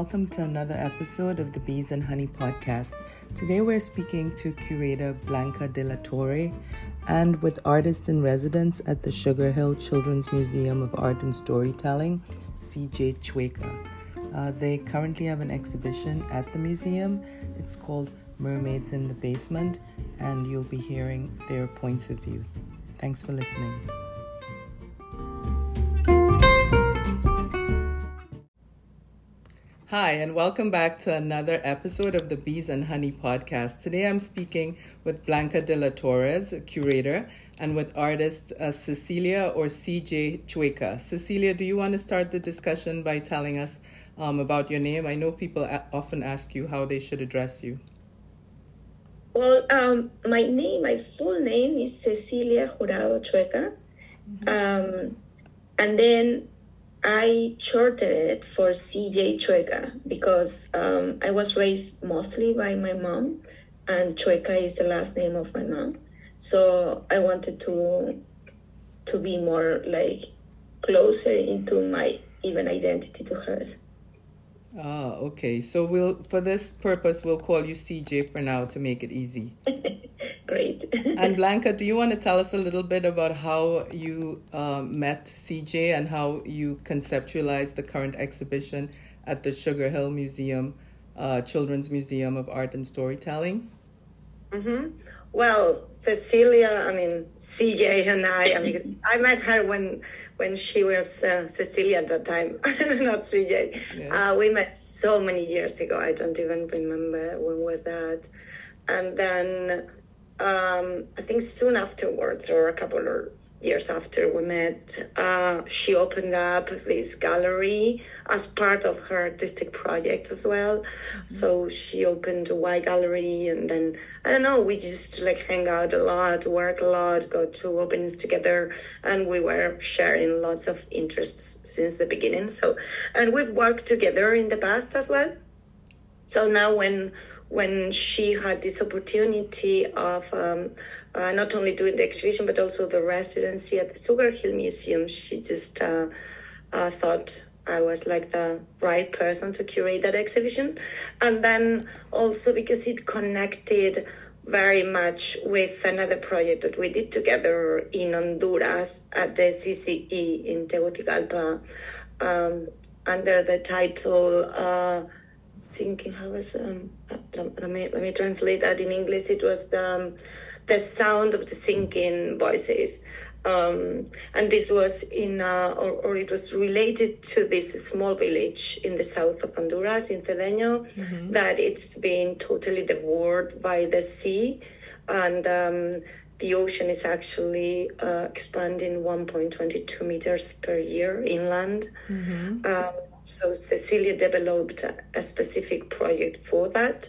welcome to another episode of the Bees and Honey podcast. Today we're speaking to curator Blanca de la Torre and with artist in residence at the Sugar Hill Children's Museum of Art and Storytelling, CJ Chueca. Uh, they currently have an exhibition at the museum. It's called Mermaids in the Basement, and you'll be hearing their points of view. Thanks for listening. Hi, and welcome back to another episode of the Bees and Honey podcast. Today I'm speaking with Blanca de la Torres, curator, and with artist uh, Cecilia or CJ Chueca. Cecilia, do you want to start the discussion by telling us um, about your name? I know people a- often ask you how they should address you. Well, um, my name, my full name is Cecilia Jurado Chueca. Mm-hmm. Um, and then I shortened it for CJ Chueca because um, I was raised mostly by my mom, and Chueca is the last name of my mom. So I wanted to to be more like closer into my even identity to hers. Ah, okay. So we'll for this purpose we'll call you CJ for now to make it easy. Great. and Blanca, do you want to tell us a little bit about how you um, met CJ and how you conceptualized the current exhibition at the Sugar Hill Museum, uh, Children's Museum of Art and Storytelling? Mm-hmm. Well, Cecilia, I mean CJ and I. I mean, I met her when when she was uh, Cecilia at that time, not CJ. Yeah. Uh, we met so many years ago. I don't even remember when was that. And then um, I think soon afterwards, or a couple of years after we met, uh, she opened up this gallery as part of her artistic project as well. Mm-hmm. So she opened a Y gallery, and then I don't know, we just like hang out a lot, work a lot, go to openings together, and we were sharing lots of interests since the beginning. So, and we've worked together in the past as well. So now when when she had this opportunity of um, uh, not only doing the exhibition but also the residency at the Sugar Hill Museum, she just uh, uh, thought I was like the right person to curate that exhibition. And then also because it connected very much with another project that we did together in Honduras at the CCE in Tegucigalpa um, under the title uh, Sinking. How was um, let me let me translate that in English. It was the um, the sound of the sinking voices. Um, and this was in, uh, or, or, it was related to this small village in the south of Honduras, in Cedeño, mm-hmm. that it's been totally devoured by the sea. And um, the ocean is actually uh, expanding 1.22 meters per year inland. Mm-hmm. Um, so Cecilia developed a specific project for that.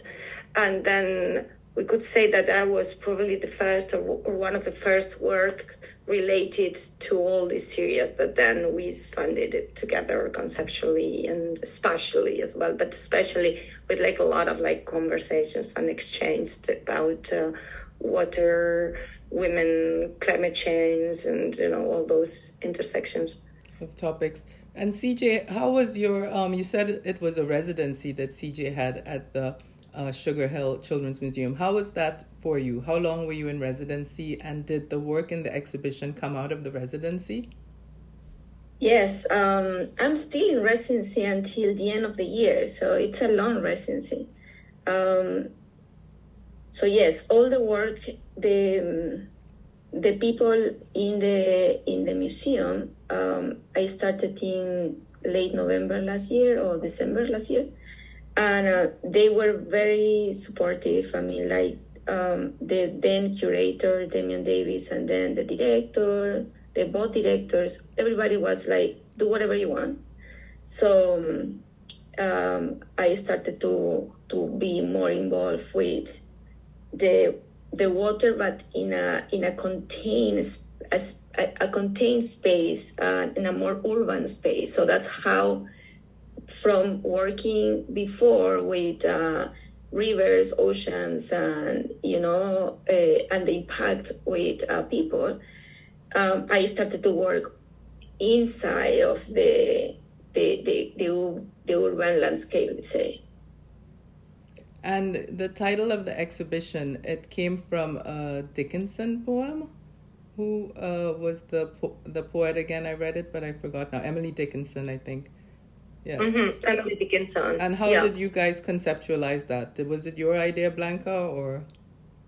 And then we could say that I was probably the first or, one of the first work related to all these areas that then we expanded it together conceptually and spatially as well, but especially with like a lot of like conversations and exchange about uh, water, women, climate change, and you know all those intersections of topics. And CJ, how was your? Um, you said it was a residency that CJ had at the uh, Sugar Hill Children's Museum. How was that for you? How long were you in residency, and did the work in the exhibition come out of the residency? Yes, um, I'm still in residency until the end of the year, so it's a long residency. Um, so yes, all the work the the people in the in the museum um, I started in late November last year or December last year, and uh, they were very supportive. I mean, like um, the then curator Damian Davis and then the director, the both directors, everybody was like, "Do whatever you want." So um, I started to to be more involved with the the water, but in a in a contained a, a contained space uh, in a more urban space. So that's how, from working before with uh, rivers, oceans, and you know, uh, and the impact with uh, people, um, I started to work inside of the the, the, the, the urban landscape, let's say. And the title of the exhibition, it came from a Dickinson poem. Who uh, was the po- the poet again? I read it, but I forgot now. Emily Dickinson, I think. Yes. Mm-hmm. Emily Dickinson. And how yeah. did you guys conceptualize that? Was it your idea, Blanca, or?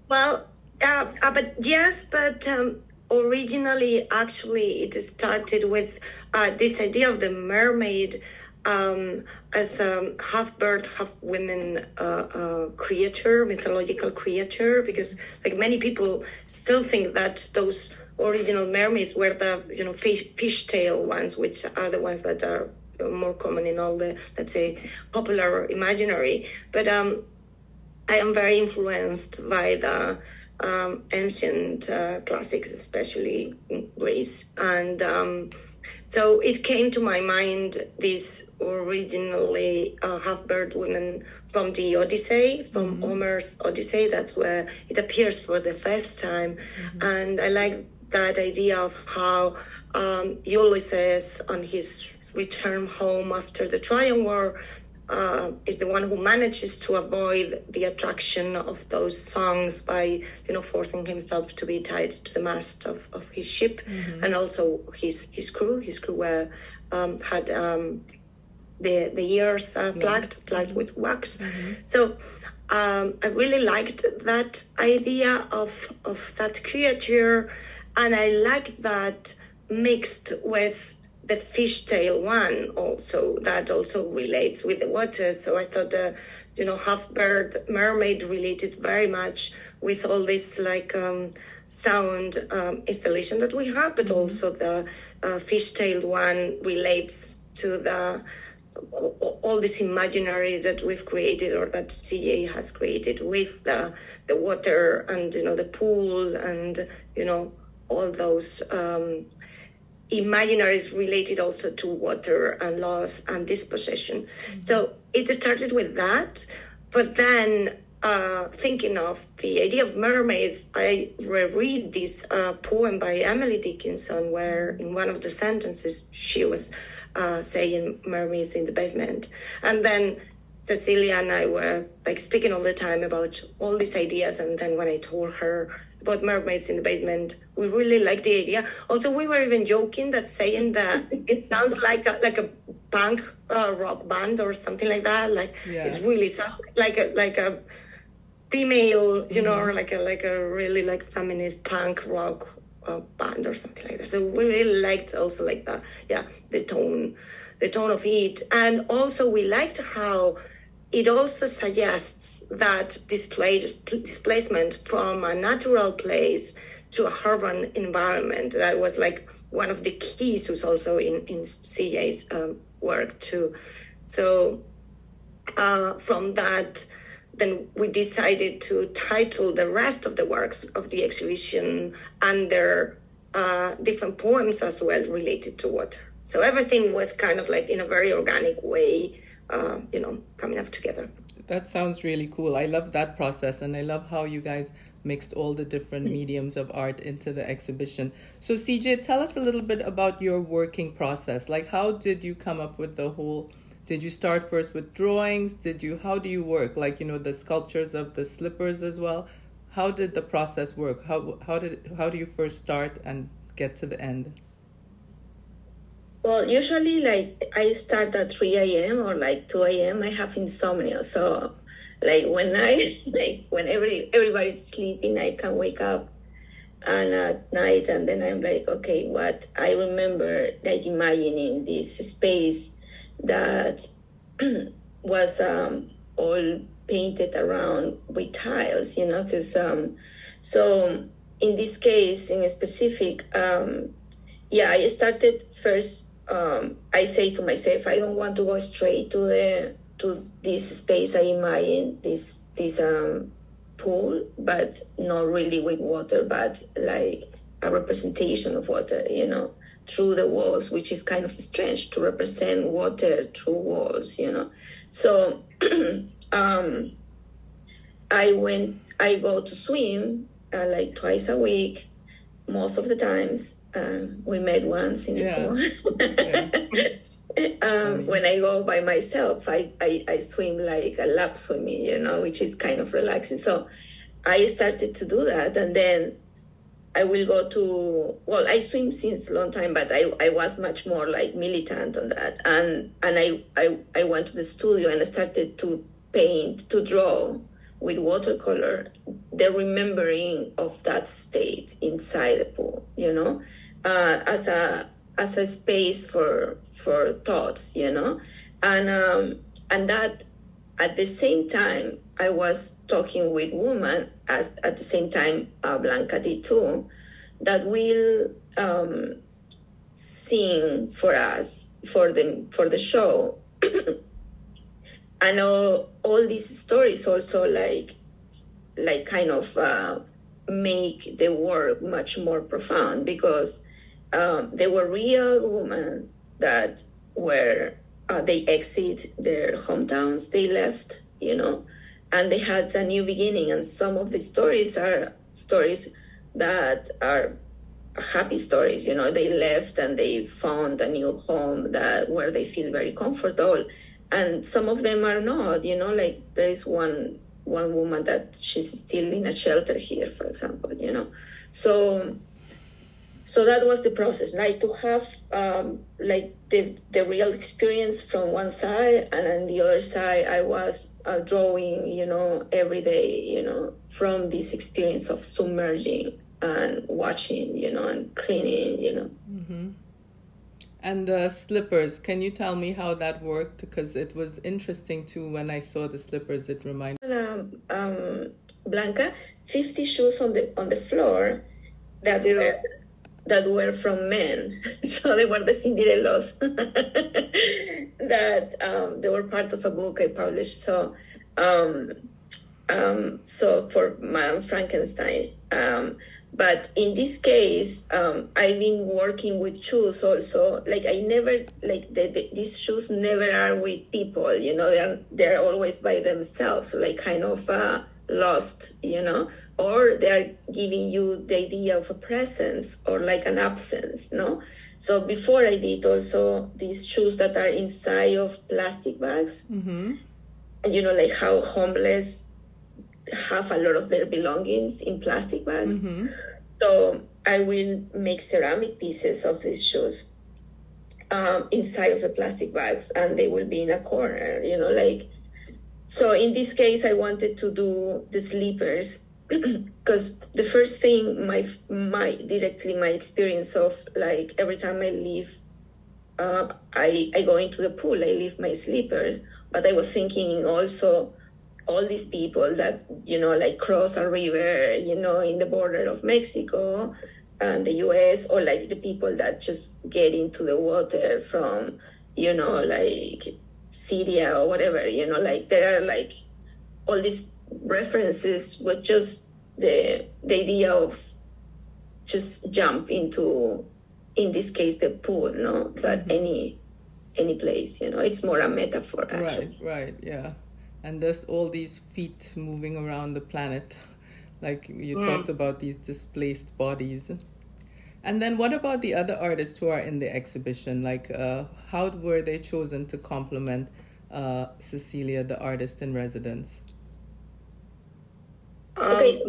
Well, uh, uh, but yes, but um, originally, actually, it started with uh, this idea of the mermaid um, as a half bird, half women uh, uh, creator, mythological creator, because like many people still think that those original mermaids were the you know fish fishtail ones, which are the ones that are more common in all the let's say popular imaginary. But um, I am very influenced by the um, ancient uh, classics, especially Greece and. So it came to my mind this originally uh, half-bird woman from the Odyssey, from mm-hmm. Homer's Odyssey. That's where it appears for the first time, mm-hmm. and I like that idea of how um, Ulysses, on his return home after the Trojan War, uh, is the one who manages to avoid the attraction of those songs by you know forcing himself to be tied to the mast of, of his ship mm-hmm. and also his his crew his crew were um, had um, the the ears uh, plugged yeah. plugged with wax mm-hmm. so um, I really liked that idea of of that creature and I liked that mixed with the fishtail one also that also relates with the water so i thought the you know half bird mermaid related very much with all this like um, sound um, installation that we have but mm-hmm. also the uh, fishtail one relates to the all this imaginary that we've created or that CJ has created with the the water and you know the pool and you know all those um, imaginaries related also to water and loss and dispossession. Mm-hmm. So it started with that, but then uh, thinking of the idea of mermaids, I reread this uh, poem by Emily Dickinson, where in one of the sentences she was uh, saying mermaids in the basement, and then Cecilia and I were like speaking all the time about all these ideas, and then when I told her about mermaids in the basement. We really liked the idea. Also, we were even joking that saying that it sounds like a, like a punk uh, rock band or something like that. Like yeah. it's really sounds like a like a female, you know, mm-hmm. or like a like a really like feminist punk rock uh, band or something like that. So we really liked also like the yeah the tone, the tone of it, and also we liked how it also suggests that displacement from a natural place to a urban environment that was like one of the keys was also in, in CJ's um, work too. So uh, from that, then we decided to title the rest of the works of the exhibition under uh, different poems as well related to water. So everything was kind of like in a very organic way uh, you know, coming up together. That sounds really cool. I love that process, and I love how you guys mixed all the different mediums of art into the exhibition. So, CJ, tell us a little bit about your working process. Like, how did you come up with the whole? Did you start first with drawings? Did you? How do you work? Like, you know, the sculptures of the slippers as well. How did the process work? How how did how do you first start and get to the end? Well, usually like I start at 3 a.m. or like 2 a.m. I have insomnia. So like when I like when every everybody's sleeping, I can wake up and at night and then I'm like, okay, what I remember like imagining this space that was um, all painted around with tiles, you know, because um, so in this case, in a specific, um, yeah, I started first um, I say to myself, I don't want to go straight to the to this space I imagine this this um, pool, but not really with water, but like a representation of water, you know, through the walls, which is kind of strange to represent water through walls, you know. So um, I went, I go to swim uh, like twice a week, most of the times, um, we met once in yeah. the pool. Um, when I go by myself, I, I, I swim like a lap swimming, you know, which is kind of relaxing. So I started to do that. And then I will go to, well, I swim since a long time, but I, I was much more like militant on that. And, and I, I, I went to the studio and I started to paint, to draw with watercolor, the remembering of that state inside the pool, you know, uh, as a as a space for for thoughts, you know, and um, and that at the same time I was talking with women as at the same time uh, Blanca did too, that will um, sing for us for the for the show. and all, all these stories also like like kind of uh, make the work much more profound because um, they were real women that were uh, they exit their hometowns they left you know and they had a new beginning. And some of the stories are stories that are happy stories you know they left and they found a new home that where they feel very comfortable. And some of them are not you know like there is one one woman that she's still in a shelter here for example you know so so that was the process like to have um, like the, the real experience from one side and on the other side i was uh, drawing you know every day you know from this experience of submerging and watching you know and cleaning you know mm-hmm. And the slippers can you tell me how that worked because it was interesting too when i saw the slippers it reminded um, um, blanca 50 shoes on the on the floor that were that were from men. So they were the Cinderellas that um, they were part of a book I published. So, um, um, so for Madame Frankenstein. Um, but in this case, um, I've been working with shoes also. Like I never like the, the, these shoes never are with people. You know, they're they're always by themselves. Like kind of. Uh, lost, you know, or they're giving you the idea of a presence or like an absence, no? So before I did also these shoes that are inside of plastic bags, mm-hmm. and you know, like how homeless have a lot of their belongings in plastic bags. Mm-hmm. So I will make ceramic pieces of these shoes um, inside of the plastic bags, and they will be in a corner, you know, like so in this case, I wanted to do the sleepers because the first thing my my directly my experience of like every time I leave, uh, I I go into the pool. I leave my sleepers, but I was thinking also all these people that you know like cross a river, you know, in the border of Mexico and the U.S. or like the people that just get into the water from you know like Syria or whatever, you know, like there are like all these references with just the the idea of just jump into in this case the pool, no, but mm-hmm. any any place, you know, it's more a metaphor actually. Right, right, yeah. And there's all these feet moving around the planet. Like you mm. talked about these displaced bodies. And then what about the other artists who are in the exhibition? Like, uh, how were they chosen to complement uh, Cecilia, the artist in residence? Okay.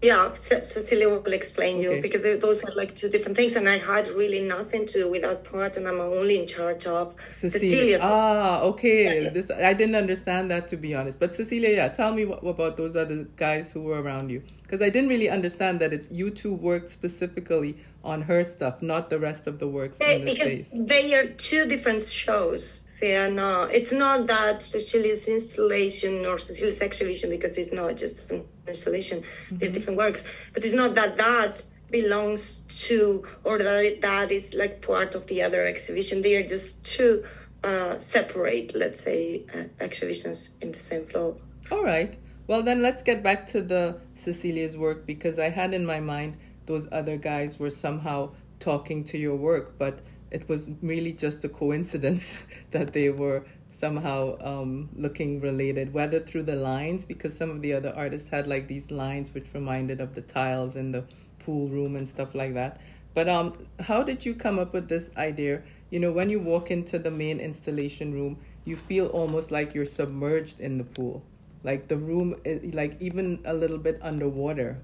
Yeah, Cecilia will explain okay. you because those are like two different things, and I had really nothing to do with that part, and I'm only in charge of Cecilia. Cecilia's. Ah, okay. Yeah, This I didn't understand that to be honest. But Cecilia, yeah, tell me what, about those other guys who were around you because I didn't really understand that it's you two worked specifically on her stuff, not the rest of the works the because space. They are two different shows they no, it's not that cecilia's installation or cecilia's exhibition because it's not just an installation mm-hmm. they're different works but it's not that that belongs to or that that is like part of the other exhibition. They are just two uh, separate let's say uh, exhibitions in the same floor. All right. Well then let's get back to the cecilia's work because i had in my mind those other guys were somehow talking to your work but it was really just a coincidence that they were somehow um, looking related, whether through the lines, because some of the other artists had like these lines which reminded of the tiles in the pool room and stuff like that. But um, how did you come up with this idea you know, when you walk into the main installation room, you feel almost like you're submerged in the pool. Like the room, is, like even a little bit underwater.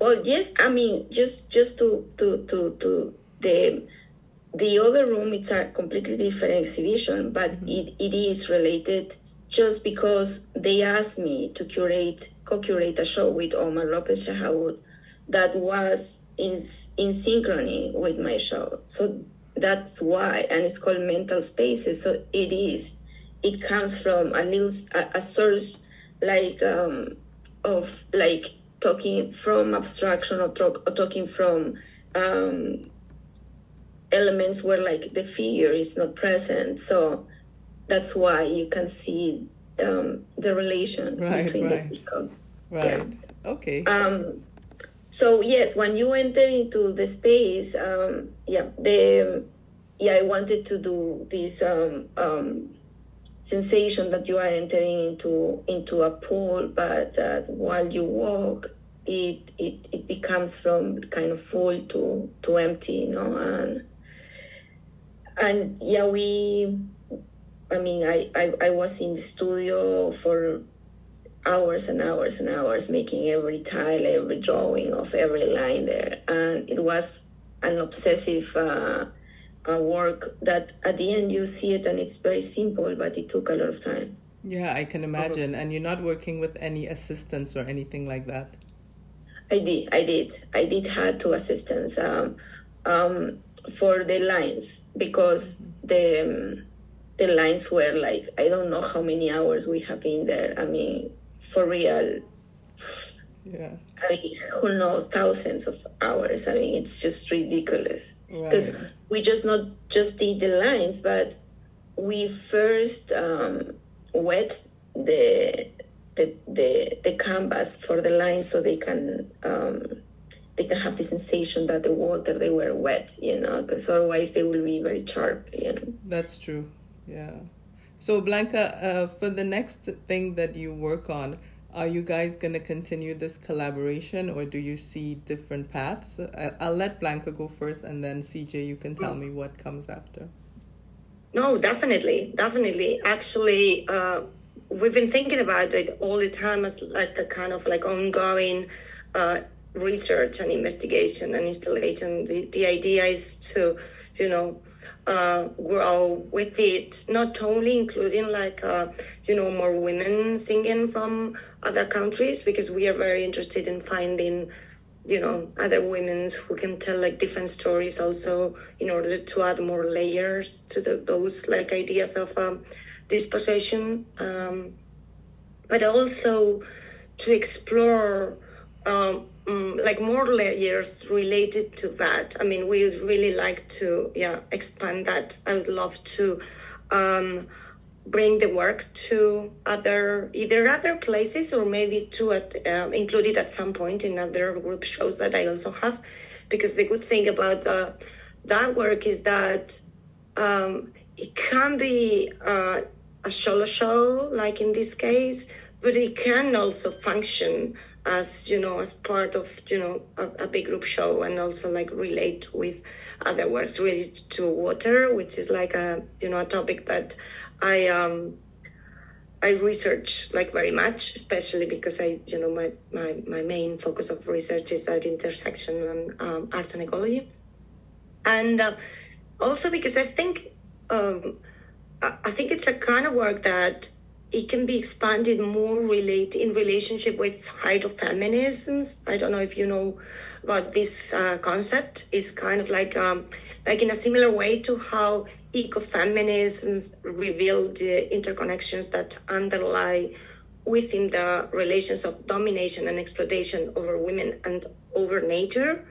Well, yes, I mean, just just to to to to the the other room, it's a completely different exhibition, but mm-hmm. it, it is related just because they asked me to curate, co-curate a show with Omar Lopez Chahoud that was in in synchrony with my show. So that's why, and it's called Mental Spaces. So it is, it comes from a little a, a source like um, of like talking from abstraction or, talk, or talking from um, elements where like the figure is not present. So that's why you can see um, the relation right, between right. the episodes. Right. Yeah. Okay. Um, so yes, when you enter into the space, um, yeah, the yeah, I wanted to do this um, um, sensation that you are entering into into a pool, but uh, while you walk, it, it it becomes from kind of full to to empty, you know, and and yeah, we. I mean, I, I, I was in the studio for hours and hours and hours making every tile, every drawing of every line there. And it was an obsessive uh, uh, work that at the end you see it and it's very simple, but it took a lot of time. Yeah, I can imagine. And you're not working with any assistants or anything like that? I did. I did. I did had two assistants um, um, for the lines because the um, the lines were like I don't know how many hours we have been there. I mean, for real. Yeah. I mean, who knows thousands of hours? I mean, it's just ridiculous because right. we just not just did the lines, but we first um, wet the the the the canvas for the lines so they can um, they can have the sensation that the water they were wet, you know, because otherwise they will be very sharp, you know. That's true. Yeah. So Blanca, uh, for the next thing that you work on, are you guys going to continue this collaboration or do you see different paths? I'll let Blanca go first and then CJ, you can tell me what comes after. No, definitely. Definitely. Actually, uh, we've been thinking about it all the time as like a kind of like ongoing uh, research and investigation and installation. The, the idea is to, you know, uh, grow with it, not only including like, uh, you know, more women singing from other countries, because we are very interested in finding, you know, other women who can tell like different stories also in order to add more layers to the, those like ideas of um, dispossession. Um, but also to explore um, um, like more layers related to that. I mean, we would really like to, yeah, expand that. I would love to um, bring the work to other, either other places or maybe to uh, include it at some point in other group shows that I also have. Because the good thing about the, that work is that um, it can be uh, a solo show, like in this case, but it can also function as you know as part of you know a, a, big group show and also like relate with other works related to water which is like a you know a topic that i um i research like very much especially because i you know my my, my main focus of research is that intersection and um, arts and ecology. And uh, also because i think um I, I think it's a kind of work that it can be expanded more relate in relationship with hydrofeminisms. I don't know if you know about this uh, concept. It's kind of like um, like in a similar way to how ecofeminisms reveal the interconnections that underlie within the relations of domination and exploitation over women and over nature.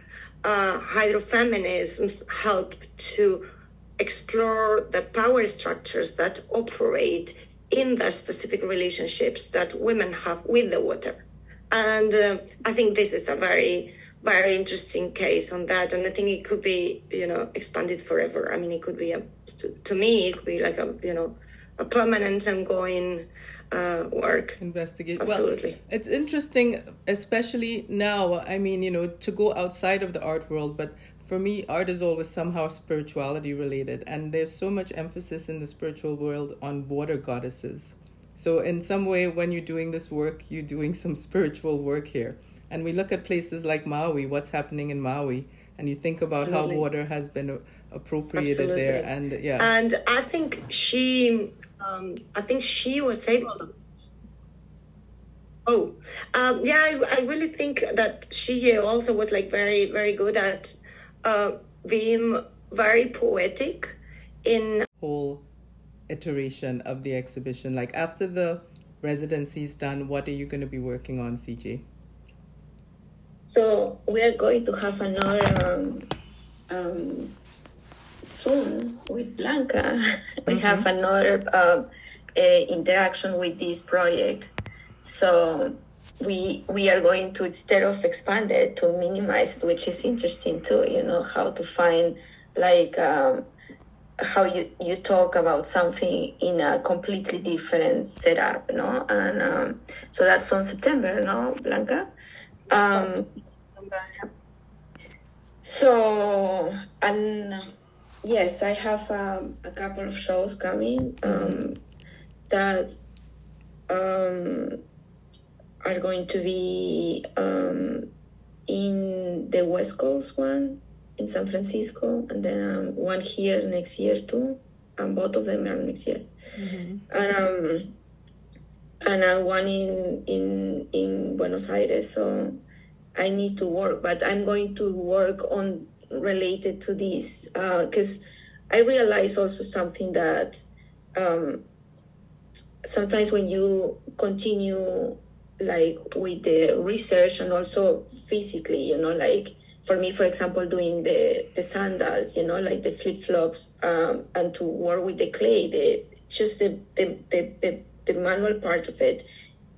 Uh, hydrofeminisms help to explore the power structures that operate in the specific relationships that women have with the water. And uh, I think this is a very, very interesting case on that. And I think it could be, you know, expanded forever. I mean, it could be, a, to, to me, it could be like a, you know, a permanent ongoing uh, work. Investigate. Absolutely. Well, it's interesting, especially now. I mean, you know, to go outside of the art world, but for me, art is always somehow spirituality related, and there's so much emphasis in the spiritual world on water goddesses. So, in some way, when you're doing this work, you're doing some spiritual work here. And we look at places like Maui, what's happening in Maui, and you think about Absolutely. how water has been appropriated Absolutely. there, and yeah. And I think she um, I think she was able. Oh, um, yeah, I, I really think that she also was like very, very good at uh, being very poetic in whole iteration of the exhibition. Like after the residency is done, what are you going to be working on, CJ? So we are going to have another um, um, soon with Blanca, we mm-hmm. have another uh, interaction with this project. So we we are going to instead of expand it to minimize it, which is interesting too. You know how to find like um, how you you talk about something in a completely different setup, no? And um, so that's on September, no, Blanca. Um, so and yes, I have um, a couple of shows coming um, that um, are going to be um, in the West Coast one in San Francisco, and then um, one here next year too. And both of them are next year, mm-hmm. and um, and uh, one in in in Buenos Aires. So I need to work, but I'm going to work on related to this because uh, I realize also something that um, sometimes when you continue like with the research and also physically, you know, like for me, for example, doing the, the sandals, you know, like the flip flops, um, and to work with the clay, the just the the, the, the, the manual part of it,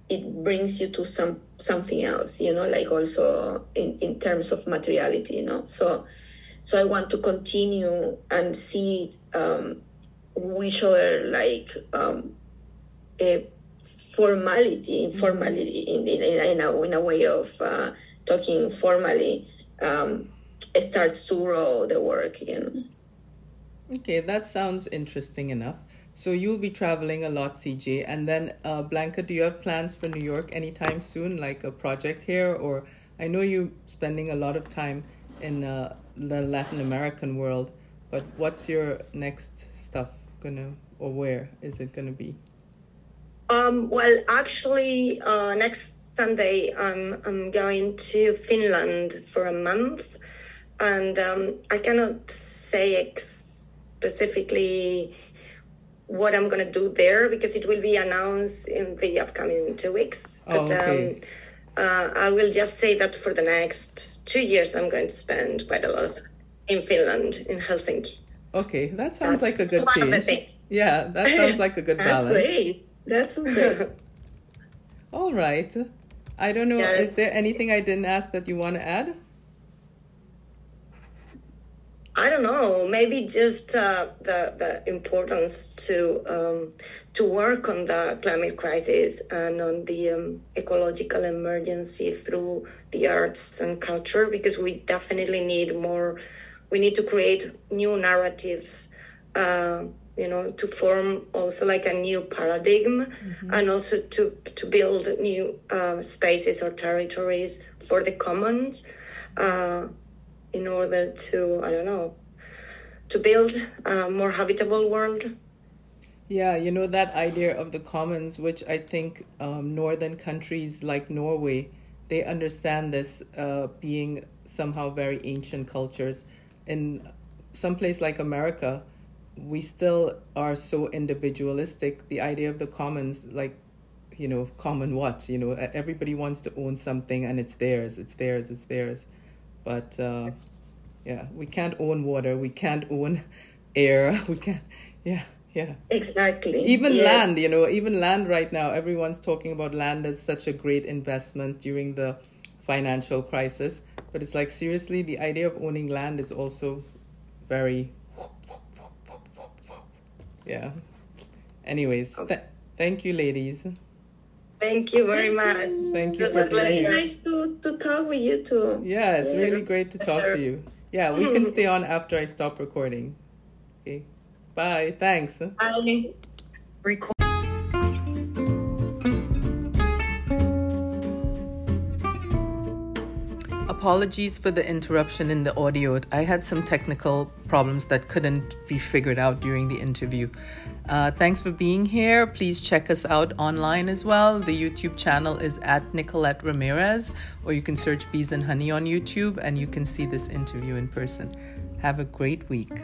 it brings you to some something else, you know, like also in, in terms of materiality, you know. So so I want to continue and see um, which other like um, a formality, informality in, in, in, a, in a way of uh, talking formally um, starts to grow the work, you know. Okay, that sounds interesting enough. So you'll be traveling a lot, CJ, and then uh, Blanca, do you have plans for New York anytime soon, like a project here, or I know you're spending a lot of time in uh, the Latin American world. But what's your next stuff gonna, or where is it gonna be? Um, well, actually, uh, next Sunday I'm I'm going to Finland for a month, and um, I cannot say ex- specifically what I'm gonna do there because it will be announced in the upcoming two weeks. Oh, but, okay. Um, uh, I will just say that for the next two years, I'm going to spend quite a lot of in Finland, in Helsinki. Okay, that sounds That's like a good change. Yeah, that sounds like a good That's balance. Great. That sounds great. All right. I don't know. Yeah. Is there anything I didn't ask that you want to add? I don't know. Maybe just uh, the the importance to um, to work on the climate crisis and on the um, ecological emergency through the arts and culture, because we definitely need more. We need to create new narratives. Uh, you know, to form also like a new paradigm, mm-hmm. and also to to build new uh, spaces or territories for the commons. Uh, in order to i don't know to build a more habitable world yeah you know that idea of the commons which i think um, northern countries like norway they understand this uh, being somehow very ancient cultures in some place like america we still are so individualistic the idea of the commons like you know common what you know everybody wants to own something and it's theirs it's theirs it's theirs but uh, yeah, we can't own water. We can't own air. We can't. Yeah, yeah. Exactly. Even land, you know, even land right now. Everyone's talking about land as such a great investment during the financial crisis. But it's like seriously, the idea of owning land is also very. Yeah. Anyways, th- Thank you, ladies. Thank you very much. Thank you. It was nice to, to talk with you too. Yeah, it's really great to talk to you. Yeah, we can stay on after I stop recording. Okay. Bye. Thanks. Bye. Record. Apologies for the interruption in the audio. I had some technical problems that couldn't be figured out during the interview. Uh, thanks for being here. Please check us out online as well. The YouTube channel is at Nicolette Ramirez, or you can search Bees and Honey on YouTube and you can see this interview in person. Have a great week.